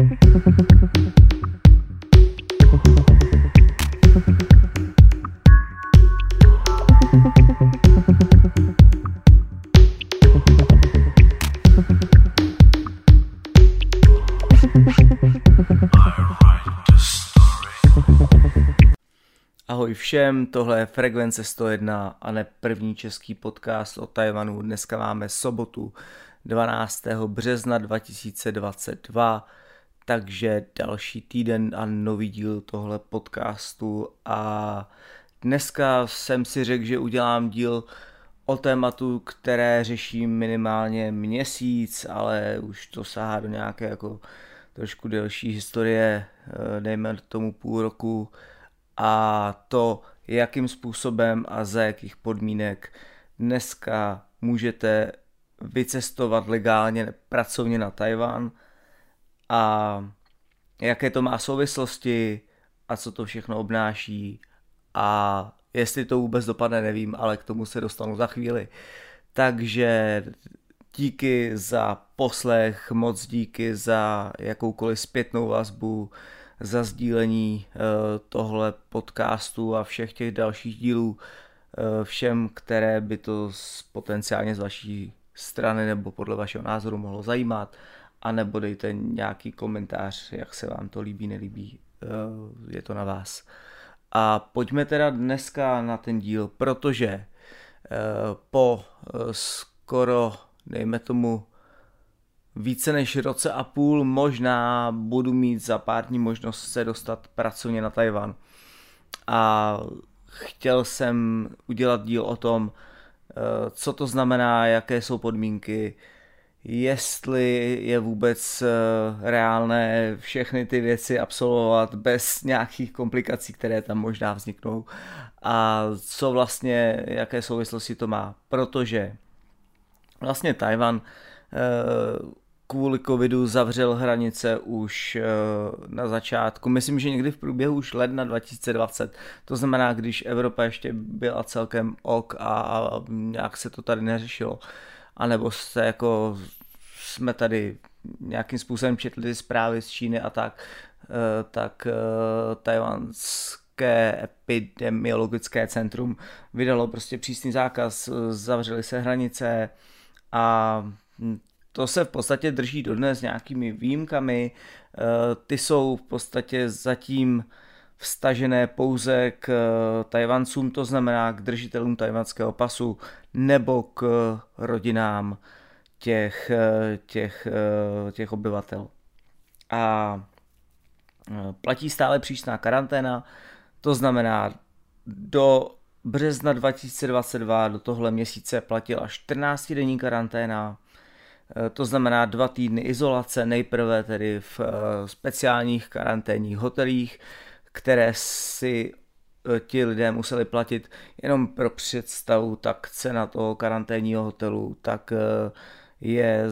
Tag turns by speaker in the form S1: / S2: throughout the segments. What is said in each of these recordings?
S1: Ahoj všem, tohle je Frekvence 101 a ne první český podcast o Tajvanu. Dneska máme sobotu 12. března 2022, takže další týden a nový díl tohle podcastu. A dneska jsem si řekl, že udělám díl o tématu, které řeším minimálně měsíc, ale už to sahá do nějaké jako trošku delší historie, eh, dejme tomu půl roku, a to, jakým způsobem a za jakých podmínek dneska můžete vycestovat legálně pracovně na Tajvan a jaké to má souvislosti a co to všechno obnáší a jestli to vůbec dopadne, nevím, ale k tomu se dostanu za chvíli. Takže díky za poslech, moc díky za jakoukoliv zpětnou vazbu, za sdílení eh, tohle podcastu a všech těch dalších dílů eh, všem, které by to potenciálně z vaší strany nebo podle vašeho názoru mohlo zajímat, a nebo dejte nějaký komentář, jak se vám to líbí, nelíbí, eh, je to na vás. A pojďme teda dneska na ten díl, protože po skoro, dejme tomu, více než roce a půl možná budu mít za pár dní možnost se dostat pracovně na Tajvan. A chtěl jsem udělat díl o tom, eh, co to znamená, jaké jsou podmínky, jestli je vůbec eh, reálné všechny ty věci absolvovat bez nějakých komplikací, které tam možná vzniknou. A co vlastně, jaké souvislosti to má, protože vlastně Tajvan eh, kvůli covidu zavřel hranice už eh, na začátku, myslím, že někdy v průběhu už ledna 2020, to znamená, když Evropa ještě byla celkem ok a nějak se to tady neřešilo, anebo se jako jsme tady nějakým způsobem četli zprávy z Číny a tak, eh, tak eh, tajvanské epidemiologické centrum vydalo prostě přísný zákaz, zavřely se hranice a to se v podstatě drží dodnes nějakými výjimkami. Eh, ty jsou v podstatě zatím vstažené pouze k eh, Tajvancům, to znamená k držitelům tajvanského pasu nebo k rodinám těch, eh, těch, těch obyvatel. A platí stále přísná karanténa, to znamená do března 2022 do tohle měsíce platila 14 denní karanténa, Eh, to znamená dva týdny izolace, nejprve tedy v eh, speciálních karanténních hotelích, které si eh, ti lidé museli platit jenom pro představu, tak cena toho karanténního hotelu, tak je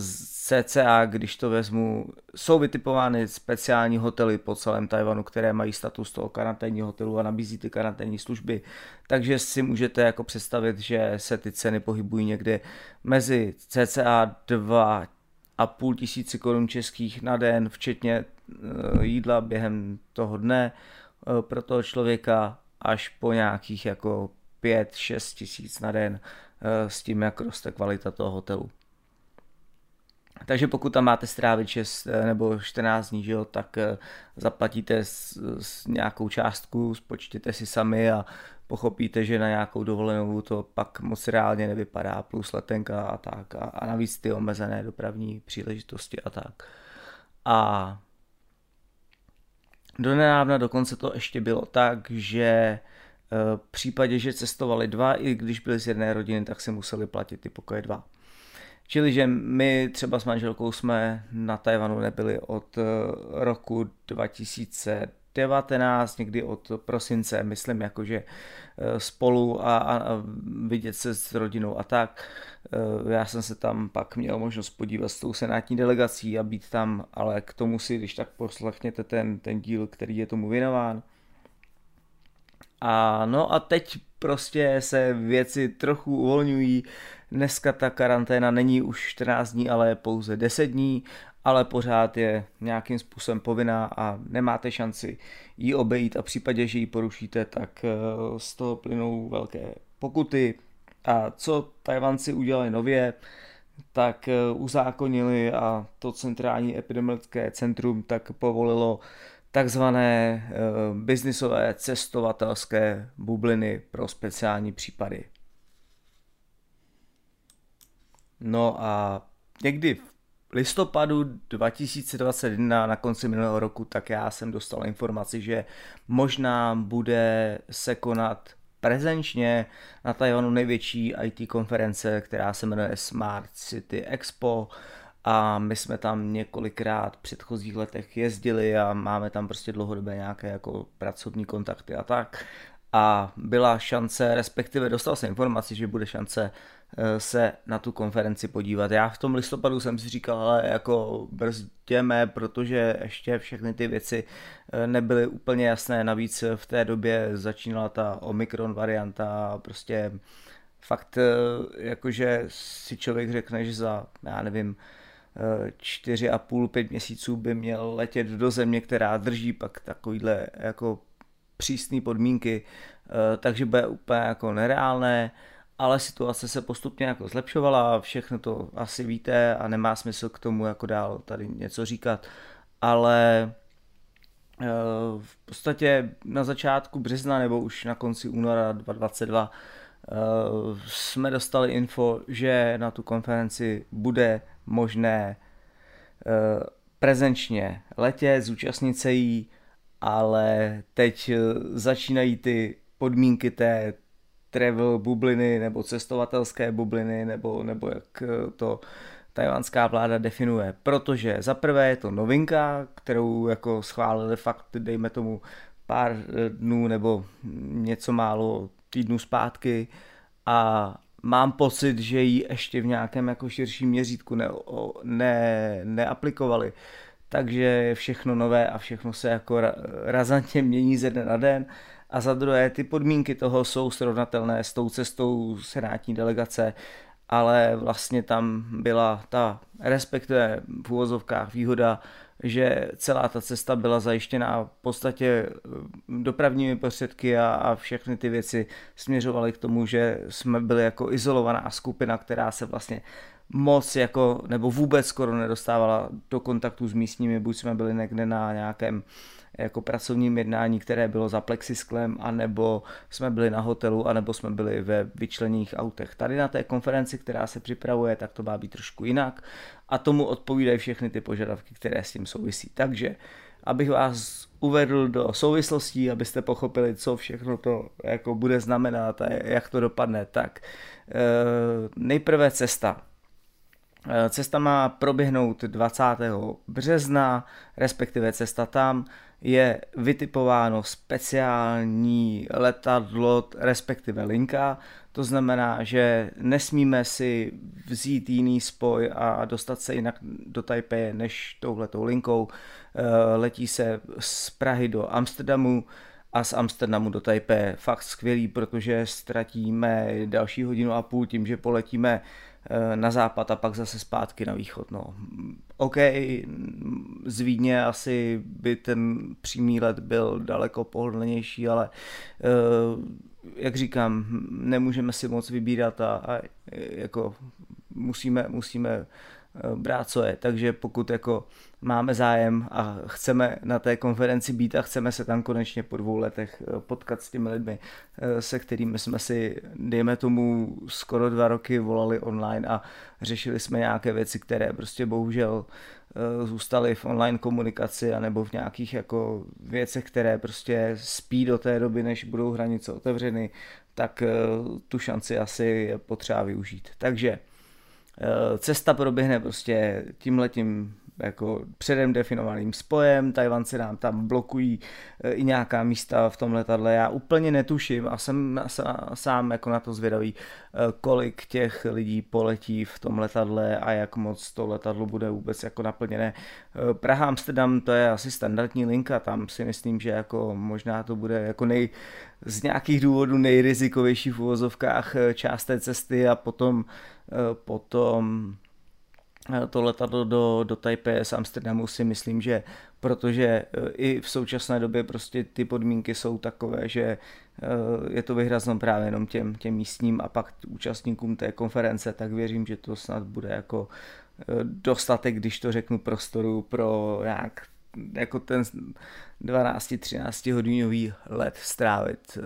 S1: cca, když to vezmu, jsou vytipovány speciální hotely po celém Tajvanu, které mají status toho karanténního hotelu a nabízí ty karanténní služby, takže si můžete jako představit, že se ty ceny pohybují někde mezi cca 2 a půl tisíci korun českých na den, včetně eh, jídla během toho dne eh, pro toho člověka až po nějakých jako 5-6 tisíc na den eh, s tím, jak roste kvalita toho hotelu. Takže pokud tam máte strávit 6 eh, nebo 14 dní, že jo, tak eh, zaplatíte s, s nějakou částku, spočtěte si sami a pochopíte, že na nějakou dovolenou to pak moc reálně nevypadá, plus letenka a tak. A, a navíc ty omezené dopravní příležitosti a tak. A do nedávna dokonce to ještě bylo tak, že eh, v případě, že cestovali dva, i když byli z jedné rodiny, tak si museli platit ty pokoje dva. Čili, že my třeba s manželkou jsme na Tajvanu nebyli od eh, roku 2019, někdy od prosince, myslím, jakože eh, spolu a, a vidět se s rodinou a tak. Eh, já jsem se tam pak měl možnost podívat s tou senátní delegací a být tam, ale k tomu si, když tak poslechněte ten, ten díl, který je tomu věnován. A no a teď prostě se věci trochu uvolňují, Dneska ta karanténa není už 14 dní, ale pouze 10 dní ale pořád je nějakým způsobem povinná a nemáte šanci ji obejít a v případě, že ji porušíte, tak eh, z toho plynou velké pokuty. A co Tajvanci udělali nově, tak eh, uzákonili a to centrální epidemiologické centrum tak povolilo takzvané eh, biznisové cestovatelské bubliny pro speciální případy. No a někdy v listopadu 2021 na konci minulého roku, tak já jsem dostal informaci, že možná bude se konat prezenčně na Tajvanu největší IT konference, která se jmenuje Smart City Expo. A my jsme tam několikrát v předchozích letech jezdili a máme tam prostě dlouhodobě nějaké jako pracovní kontakty a tak. A byla šance, respektive dostal jsem informaci, že bude šance se na tu konferenci podívat. Já v tom listopadu jsem si říkal, ale jako brzděme, protože ještě všechny ty věci eh, nebyly úplně jasné. Navíc v té době začínala ta Omikron varianta a prostě fakt eh, jakože si člověk řekne, že za, já nevím, čtyři a půl, pět měsíců by měl letět do země, která drží pak takovýhle jako přísné podmínky, eh, takže bude úplně jako nereálné, ale situace se postupně jako zlepšovala, všechno to asi víte a nemá smysl k tomu jako dál tady něco říkat, ale eh, v podstatě na začátku března nebo už na konci února 2022 eh, jsme dostali info, že na tu konferenci bude možné prezenčně letět, zúčastnit se jí, ale teď eh, začínají ty podmínky té travel bubliny nebo cestovatelské bubliny nebo, nebo jak eh, to tajvanská vláda definuje, protože za prvé je to novinka, kterou jako schválili fakt, dejme tomu pár eh, dnů nebo něco málo týdnů zpátky. A mám pocit, že ji ještě v nějakém jako širším měřítku ne, ne, neaplikovali. Takže je všechno nové a všechno se jako razantně mění ze dne na den. A za druhé, ty podmínky toho jsou srovnatelné s tou cestou senátní delegace, ale vlastně tam byla ta, respektive v úvozovkách výhoda, že celá ta cesta byla zajištěna v podstatě eh, dopravními prostředky a, a všechny ty věci směřovaly k tomu, že jsme byli jako izolovaná skupina, která se vlastně moc jako, nebo vůbec skoro nedostávala do kontaktu s místními, buď jsme byli někde na nějakém jako pracovním jednání, které bylo za plexisklem, anebo jsme byli na hotelu, anebo jsme byli ve vyčleněných autech. Tady na té konferenci, která se připravuje, tak to má být trošku jinak a tomu odpovídají všechny ty požadavky, které s tím souvisí. Takže, abych vás uvedl do souvislostí, abyste pochopili, co všechno to jako bude znamenat a jak to dopadne, tak e, nejprve cesta. Eh, cesta má proběhnout 20. března, respektive cesta tam je vytipováno speciální letadlo, respektive linka. To znamená, že nesmíme si vzít jiný spoj a dostat se jinak do Taipei než touhletou linkou. Eh, letí se z Prahy do Amsterdamu a z Amsterdamu do Taipei. Fakt skvělý, protože ztratíme další hodinu a půl tím, že poletíme na západ a pak zase zpátky na východ. No. OK, z Vídně asi by ten přímý let byl daleko pohodlnější, ale eh, jak říkám, nemůžeme si moc vybírat a, a jako musíme, musíme Eh, brát, co je. Takže pokud jako máme zájem a chceme na té konferenci být a chceme se tam konečně po dvou letech eh, potkat s těmi lidmi, eh, se kterými jsme si, dejme tomu, skoro dva roky volali online a řešili jsme nějaké věci, které prostě bohužel zůstaly v online komunikaci anebo v nějakých jako věcech, které prostě spí do té doby, než budou hranice otevřeny, tak tu šanci asi je potřeba využít. Takže Eh, cesta proběhne prostě tímhletím jako předem definovaným spojem, Tajvanci nám tam blokují eh, i nějaká místa v tom letadle, já úplně netuším a jsem sám jako na to zvědavý, eh, kolik těch lidí poletí v tom letadle a jak moc to letadlo bude vůbec jako naplněné. Praha Amsterdam to je asi standardní linka, tam si myslím, že jako možná to bude jako nej, z nějakých důvodů nejrizikovější v uvozovkách část té cesty a potom, potom to letadlo do, do Taipei z Amsterdamu si myslím, že protože e, i v současné době prostě ty podmínky jsou takové, že e, je to vyhrazeno právě jenom těm, těm místním a pak účastníkům té konference, tak věřím, že to snad bude jako dostatek, když to řeknu, prostoru pro nějak jako ten 12-13 hodinový let strávit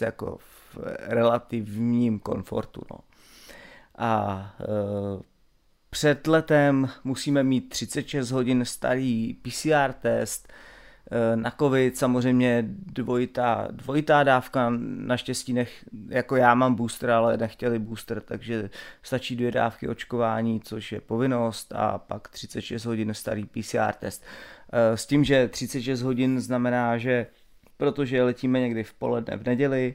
S1: jako v relativním komfortu. No. A před letem musíme mít 36 hodin starý PCR test, eh, na covid samozřejmě dvojitá, dvojitá dávka, naštěstí nech, jako já mám booster, ale nechtěli booster, takže stačí dvě dávky očkování, což je povinnost a pak 36 hodin starý PCR test. Eh, s tím, že 36 hodin znamená, že protože letíme někdy v poledne v neděli,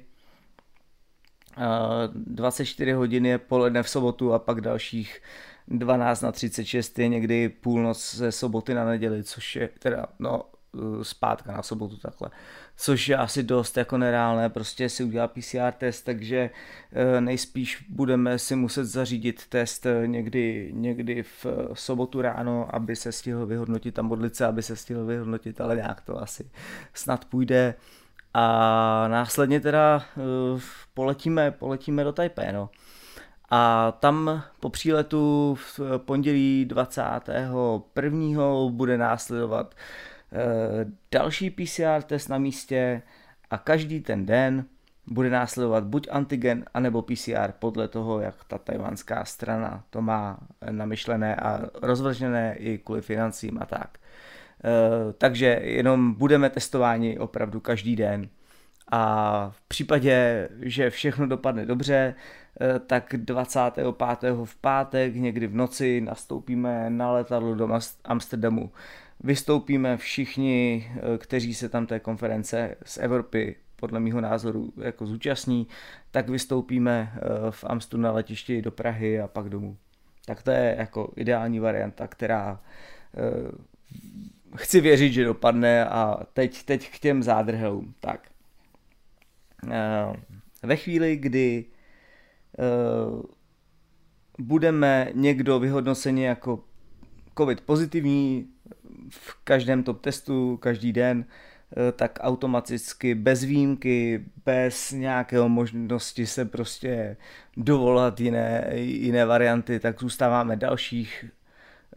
S1: 24 eh, hodin je poledne v sobotu a pak dalších 12 na 36 je někdy půlnoc ze soboty na neděli, což je teda, no, eh, zpátka na sobotu takhle, což je asi dost jako nereálné, prostě si udělá PCR test, takže eh, nejspíš budeme si muset zařídit test eh, někdy, někdy v sobotu ráno, aby se stihl vyhodnotit a modlit se, aby se stihl vyhodnotit, ale nějak to asi snad půjde a následně teda poletíme, poletíme do Taipei, no. A tam po příletu v pondělí 21. bude následovat eh, další PCR test na místě a každý ten den bude následovat buď antigen, anebo PCR podle toho, jak ta tajvanská strana to má namyšlené a rozvržené i kvůli financím a tak. Eh, takže jenom budeme testováni opravdu každý den. A v případě, že všechno dopadne dobře, tak 25. v pátek někdy v noci nastoupíme na letadlo do Amsterdamu. Vystoupíme všichni, eh, kteří se tam té konference z Evropy podle mého názoru jako zúčastní, tak vystoupíme eh, v Amstu na letišti do Prahy a pak domů. Tak to je jako ideální varianta, která chci věřit, že dopadne a teď, teď k těm zádrhelům. Tak. Ve chvíli, kdy Eh, budeme někdo vyhodnoceni jako COVID pozitivní v každém top testu, každý den, eh, tak automaticky bez výjimky, bez nějakého možnosti se prostě dovolat jiné, jiné varianty, tak zůstáváme dalších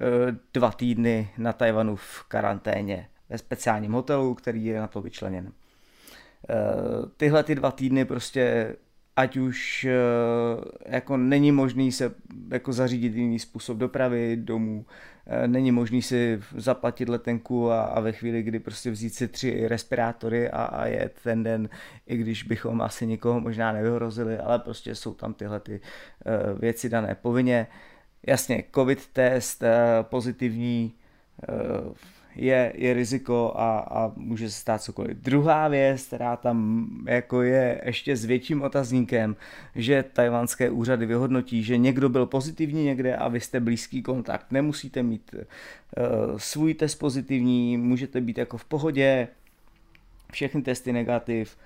S1: eh, dva týdny na Tajvanu v karanténě ve speciálním hotelu, který je na to vyčleněn. Tyhle ty dva týdny prostě ať už eh, jako není možný se jako zařídit jiný způsob dopravy domů, eh, není možný si zaplatit letenku a, a ve chvíli, kdy prostě vzít si tři respirátory a, a je ten den, i když bychom asi nikoho možná nevyhrozili, ale prostě jsou tam tyhle ty uh, věci dané povinně. Jasně, covid test pozitivní je, je riziko a, a může se stát cokoliv. Druhá věc, která tam jako je ještě s větším otazníkem, že tajvanské úřady vyhodnotí, že někdo byl pozitivní někde a vy jste blízký kontakt. Nemusíte mít uh, svůj test pozitivní, můžete být jako v pohodě, všechny testy negativ,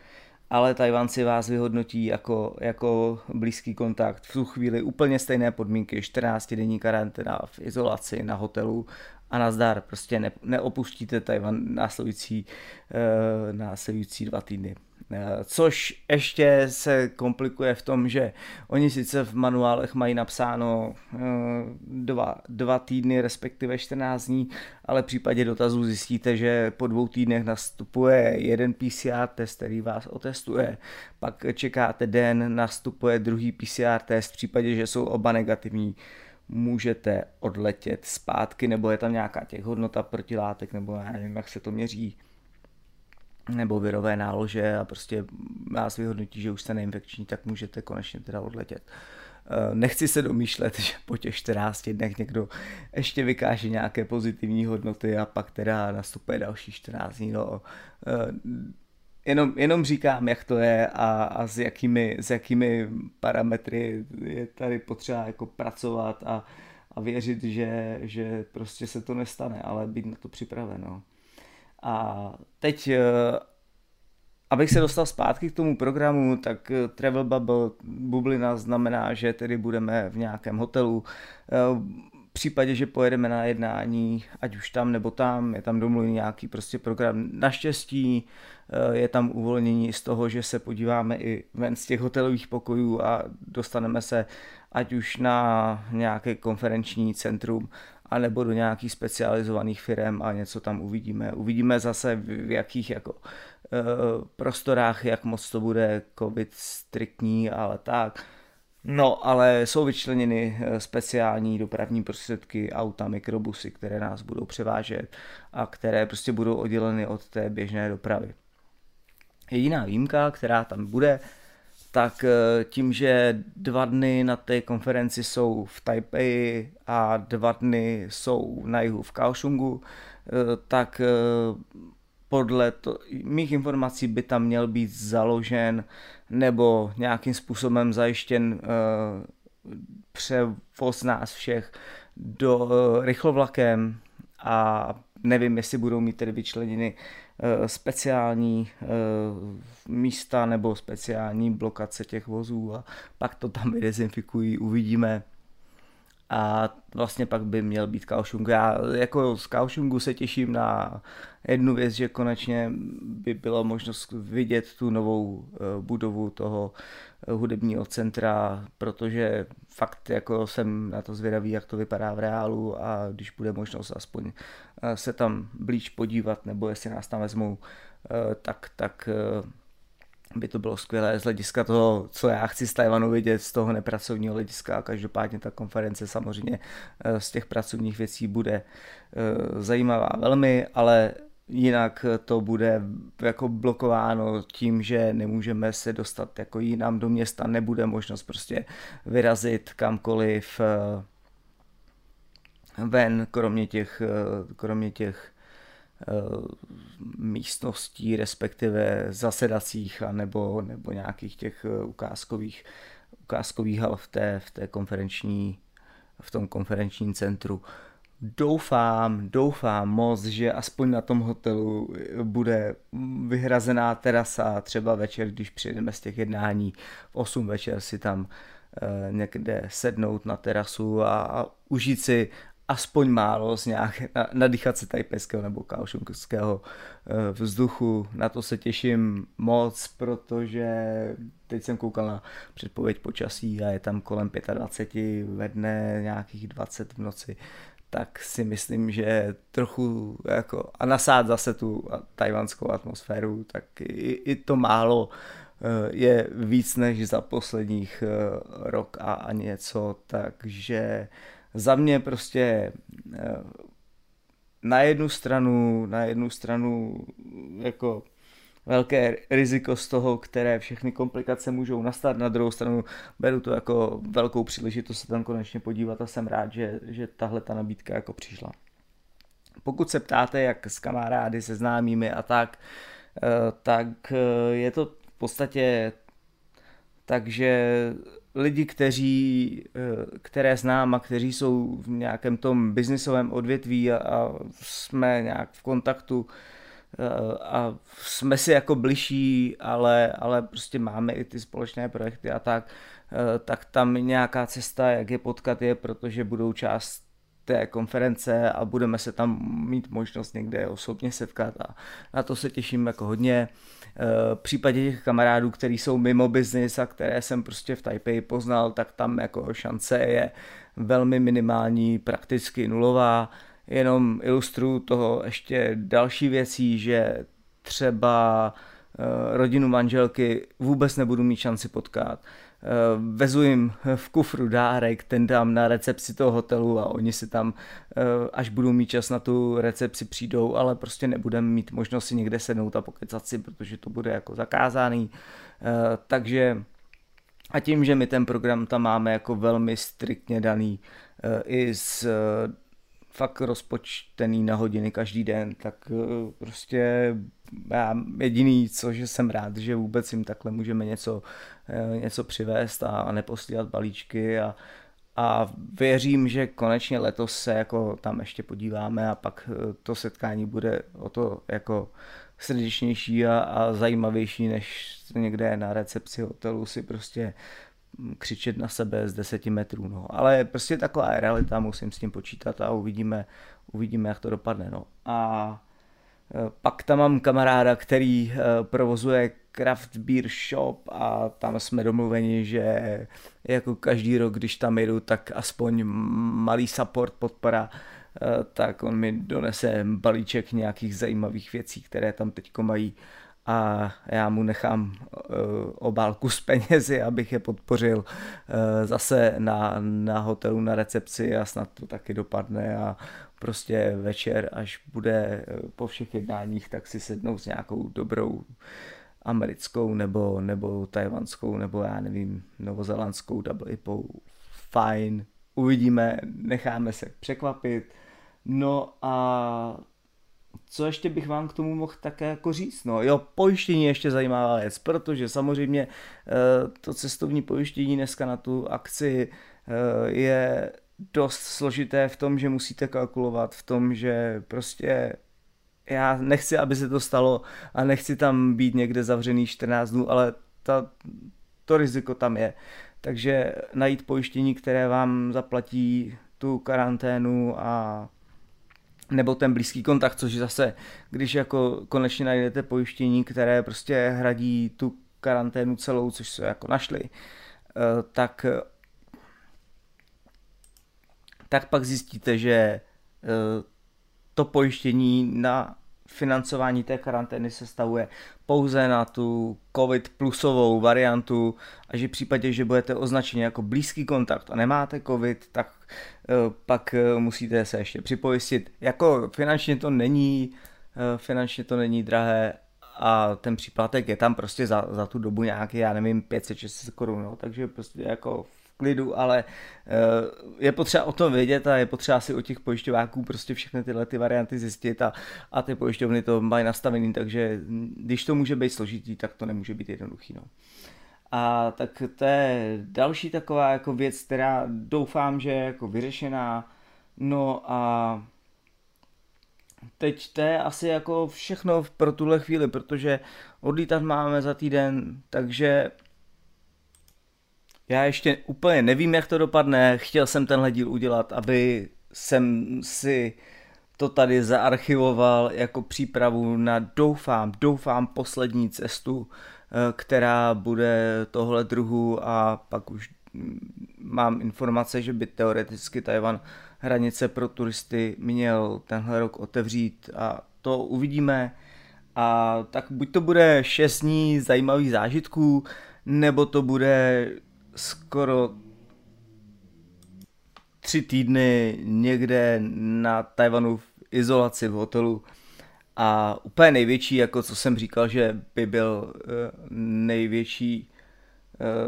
S1: ale Tajvanci vás vyhodnotí jako, jako blízký kontakt. V tu chvíli úplně stejné podmínky, 14 denní karanténa v izolaci na hotelu a nazdar, prostě ne, neopuštíte Tajvan následující, uh, následující dva týdny. Uh, což ještě se komplikuje v tom, že oni sice v manuálech mají napsáno uh, dva, dva týdny, respektive 14 dní, ale v případě dotazů zjistíte, že po dvou týdnech nastupuje jeden PCR test, který vás otestuje, pak čekáte den, nastupuje druhý PCR test v případě, že jsou oba negativní, můžete odletět zpátky, nebo je tam nějaká těch hodnota protilátek, nebo já nevím, jak se to měří, nebo virové nálože a prostě vás vyhodnotí, že už jste neinfekční, tak můžete konečně teda odletět. Eh, nechci se domýšlet, že po těch 14 dnech někdo ještě vykáže nějaké pozitivní hodnoty a pak teda nastupuje další 14 dní. No, eh, jenom, jenom říkám, jak to je a, a s, jakými, s jakými parametry je tady potřeba jako pracovat a, a věřit, že, že prostě se to nestane, ale být na to připraven. No. A teď, eh, abych se dostal zpátky k tomu programu, tak eh, Travel Bubble, bublina znamená, že tedy budeme v nějakém hotelu. Eh, případě, že pojedeme na jednání, ať už tam nebo tam, je tam domluvený nějaký prostě program. Naštěstí eh, je tam uvolnění z toho, že se podíváme i ven z těch hotelových pokojů a dostaneme se ať už na nějaké konferenční centrum, anebo do nějakých specializovaných firm a něco tam uvidíme. Uvidíme zase v jakých jako e, prostorách, jak moc to bude covid striktní, ale tak. No, ale jsou vyčleněny eh, speciální dopravní prostředky, auta, mikrobusy, které nás budou převážet a které prostě budou odděleny od té běžné dopravy. Jediná výjimka, která tam bude, tak eh, tím, že dva dny na té konferenci jsou v Taipei a dva dny jsou na jihu v Kaohsiungu, eh, tak podle to, mých informací by tam měl být založen nebo nějakým způsobem zajištěn uh, převoz nás všech do uh, rychlovlakem a nevím, jestli budou mít tedy vyčleněny uh, speciální místa nebo speciální blokace těch vozů a pak to tam vydezinfikují, uvidíme a vlastně pak by měl být Kaohsiung. Já jako z Kaohsiungu se těším na jednu věc, že konečně by bylo možnost vidět tu novou eh, budovu toho eh, hudebního centra, protože fakt jako jsem na to zvědavý, jak to vypadá v reálu a když bude možnost aspoň eh, se tam blíž podívat, nebo jestli nás tam vezmou, tak, tak by to bylo skvělé z hlediska toho, co já chci z Tajvanu vidět, z toho nepracovního hlediska. A každopádně ta konference samozřejmě eh, z těch pracovních věcí bude eh, zajímavá. Velmi, ale jinak to bude jako blokováno tím, že nemůžeme se dostat jako jinam do města, nebude možnost prostě vyrazit kamkoliv eh, ven, kromě těch, kromě těch místností, respektive zasedacích a nebo, nebo nějakých těch eh, ukázkových, ukázkových hal v té, v té konferenční, v tom konferenčním centru. Doufám, doufám moc, že aspoň na tom hotelu bude vyhrazená terasa, třeba večer, když přijedeme z těch jednání v 8 večer si tam eh, někde sednout na terasu a, a užít si aspoň málo z nějak nadýchat se tajpejského nebo kaošunského eh, vzduchu. Na to se těším moc, protože teď jsem koukal na předpověď počasí a je tam kolem 25 ve dne, nějakých 20 v noci tak si myslím, že trochu jako a nasát zase tu tajvanskou atmosféru, tak i, i to málo eh, je víc než za posledních eh, rok a, a něco, takže za mě prostě eh, na jednu stranu, na jednu stranu jako velké riziko z toho, které všechny komplikace můžou nastat, na druhou stranu beru to jako velkou příležitost se tam konečně podívat a jsem rád, že, že tahle ta nabídka jako přišla. Pokud se ptáte, jak s kamarády, se známými a tak, eh, tak eh, je to v podstatě takže lidi, kteří, eh, které znám a kteří jsou v nějakém tom biznisovém odvětví a, a jsme nějak v kontaktu eh, a jsme si jako bližší, ale, ale prostě máme i ty společné projekty a tak, eh, tak tam nějaká cesta, jak je potkat je, protože budou část té konference a budeme se tam mít možnost někde osobně setkat a na to se těším jako hodně. V případě těch kamarádů, kteří jsou mimo biznis a které jsem prostě v Taipei poznal, tak tam jako šance je velmi minimální, prakticky nulová. Jenom ilustruju toho ještě další věcí, že třeba eh, rodinu manželky vůbec nebudu mít šanci potkat Eh, vezu jim v kufru dárek, ten dám na recepci toho hotelu a oni si tam, eh, až budou mít čas na tu recepci, přijdou, ale prostě nebudeme mít možnost si někde sednout a pokecat si, protože to bude jako zakázaný. Eh, takže a tím, že my ten program tam máme jako velmi striktně daný i s fakt rozpočtený na hodiny každý den, tak eh, prostě já jediný, co, že jsem rád, že vůbec jim takhle můžeme něco, eh, něco přivést a neposílat balíčky a, a věřím, že konečně letos se jako tam ještě podíváme a pak eh, to setkání bude o to jako srdečnější a, a zajímavější, než někde na recepci hotelu si prostě křičet na sebe z deseti metrů, no. Ale prostě taková je realita, musím s tím počítat a uvidíme, uvidíme jak to dopadne, no. A e, pak tam mám kamaráda, který e, provozuje craft beer shop a tam jsme domluveni, že jako každý rok, když tam jedu, tak aspoň malý support, podpora, e, tak on mi donese balíček nějakých zajímavých věcí, které tam teďko mají a já mu nechám uh, obálku s penězi, abych je podpořil uh, zase na, na hotelu na recepci a snad to taky dopadne a prostě večer, až bude po všech jednáních, tak si sednou s nějakou dobrou americkou nebo, nebo tajvanskou nebo já nevím, novozelandskou double IPou. Fajn, uvidíme, necháme se překvapit. No a co ještě bych vám k tomu mohl také jako říct? No jo, pojištění je ještě zajímavá věc, protože samozřejmě eh, to cestovní pojištění dneska na tu akci eh, je dost složité v tom, že musíte kalkulovat v tom, že prostě já nechci, aby se to stalo a nechci tam být někde zavřený 14 dnů, ale ta, to riziko tam je. Takže najít pojištění, které vám zaplatí tu karanténu a nebo ten blízký kontakt, což zase, když jako konečně najdete pojištění, které prostě hradí tu karanténu celou, což se jako našli, eh, tak tak pak zjistíte, že eh, to pojištění na financování té karantény se stavuje pouze na tu COVID plusovou variantu a že v případě, že budete označeni jako blízký kontakt a nemáte COVID, tak pak eh, musíte se ještě připojistit. Jako finančně to není, eh, finančně to není drahé a ten příplatek je tam prostě za, za tu dobu nějaký, já nevím, 500-600 korun, no, takže prostě jako klidu, ale eh, je potřeba o tom vědět a je potřeba si o těch pojišťováků prostě všechny tyhle ty varianty zjistit a, a ty pojišťovny to mají nastavený, takže když to může být složitý, tak to nemůže být jednoduchý. No. A tak to je další taková jako věc, která doufám, že je jako vyřešená. No a teď to je asi jako všechno pro tuhle chvíli, protože odlítat máme za týden, takže já ještě úplně nevím, jak to dopadne. Chtěl jsem tenhle díl udělat, aby jsem si to tady zaarchivoval jako přípravu na doufám, doufám poslední cestu, která bude tohle druhu a pak už mám informace, že by teoreticky Tajvan hranice pro turisty měl tenhle rok otevřít a to uvidíme. A tak buď to bude 6 dní zajímavých zážitků, nebo to bude skoro tři týdny někde na Tajvanu v izolaci v hotelu a úplně největší, jako co jsem říkal, že by byl uh, největší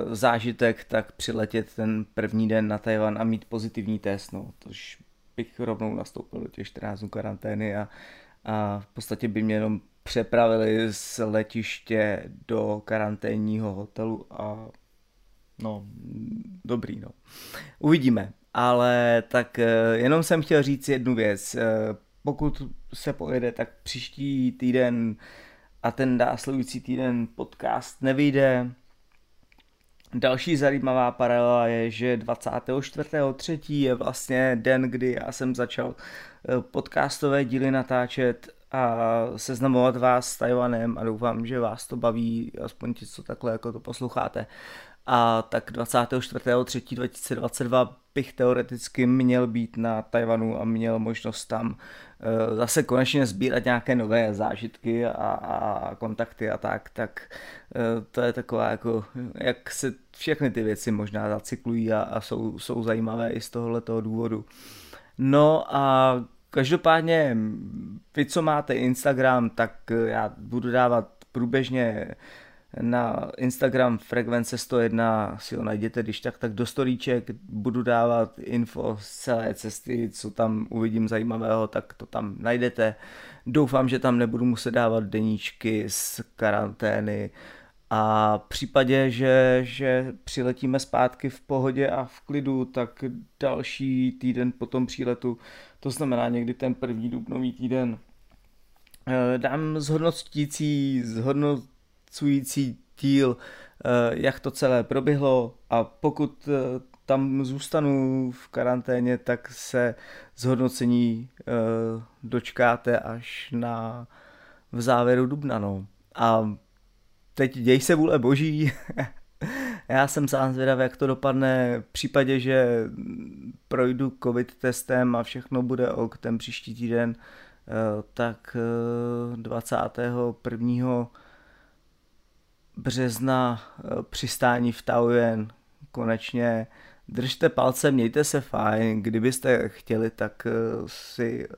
S1: uh, zážitek, tak přiletět ten první den na Tajvan a mít pozitivní test, no, tož bych rovnou nastoupil do těch 14 dnů karantény a, a v podstatě by mě jenom přepravili z letiště do karanténního hotelu a no, dobrý, no. Uvidíme, ale tak eh, jenom jsem chtěl říct jednu věc. Pokud se pojede, tak příští týden a ten následující týden podcast nevyjde. Další zajímavá paralela je, že 24.3. je vlastně den, kdy já jsem začal eh, podcastové díly natáčet a seznamovat vás s Tajvanem a doufám, že vás to baví, aspoň ti, co takhle jako to posloucháte a tak 24.3.2022 bych teoreticky měl být na Tajvanu a měl možnost tam uh, zase konečně sbírat nějaké nové zážitky a, a kontakty a tak, tak uh, to je taková jako, jak se všechny ty věci možná zacyklují a, a jsou, jsou zajímavé i z tohoto důvodu. No a každopádně vy, co máte Instagram, tak já budu dávat průběžně uh, na Instagram Frekvence 101 si ho najděte, když tak, tak do storíček budu dávat info z celé cesty, co tam uvidím zajímavého, tak to tam najdete. Doufám, že tam nebudu muset dávat deníčky z karantény a v případě, že, že přiletíme zpátky v pohodě a v klidu, tak další týden po tom příletu, to znamená někdy ten první dubnový týden, eh, dám zhodnotící, zhodnot, zpracující díl jak to celé proběhlo a pokud tam zůstanu v karanténě, tak se zhodnocení dočkáte až na v závěru dubna. No. A teď děj se vůle boží. Já jsem sám zvědavý, jak to dopadne v případě, že projdu covid testem a všechno bude ok ten příští týden, eh, tak 21. Eh, března eh, přistání v Taoyuan. Konečně držte palce, mějte se fajn, kdybyste chtěli, tak si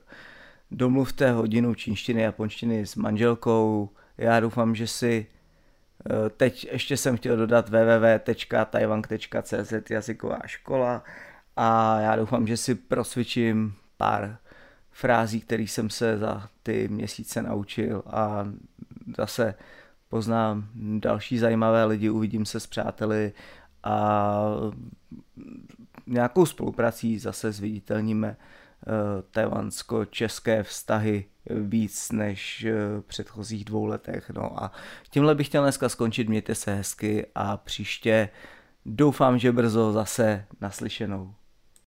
S1: domluvte hodinu čínštiny, japonštiny s manželkou, já doufám, že si Eh, teď ještě jsem chtěl dodat www.taiwan.cz jazyková škola a já doufám, že si prosvičím pár frází, které jsem se za ty měsíce naučil a zase poznám další zajímavé lidi, uvidím se s přáteli a nějakou spoluprací zase zviditelníme Eh, tajvansko-české vztahy víc než v předchozích dvou letech. No a tímhle bych chtěl dneska skončit, mějte se hezky a příště doufám, že brzo zase naslyšenou.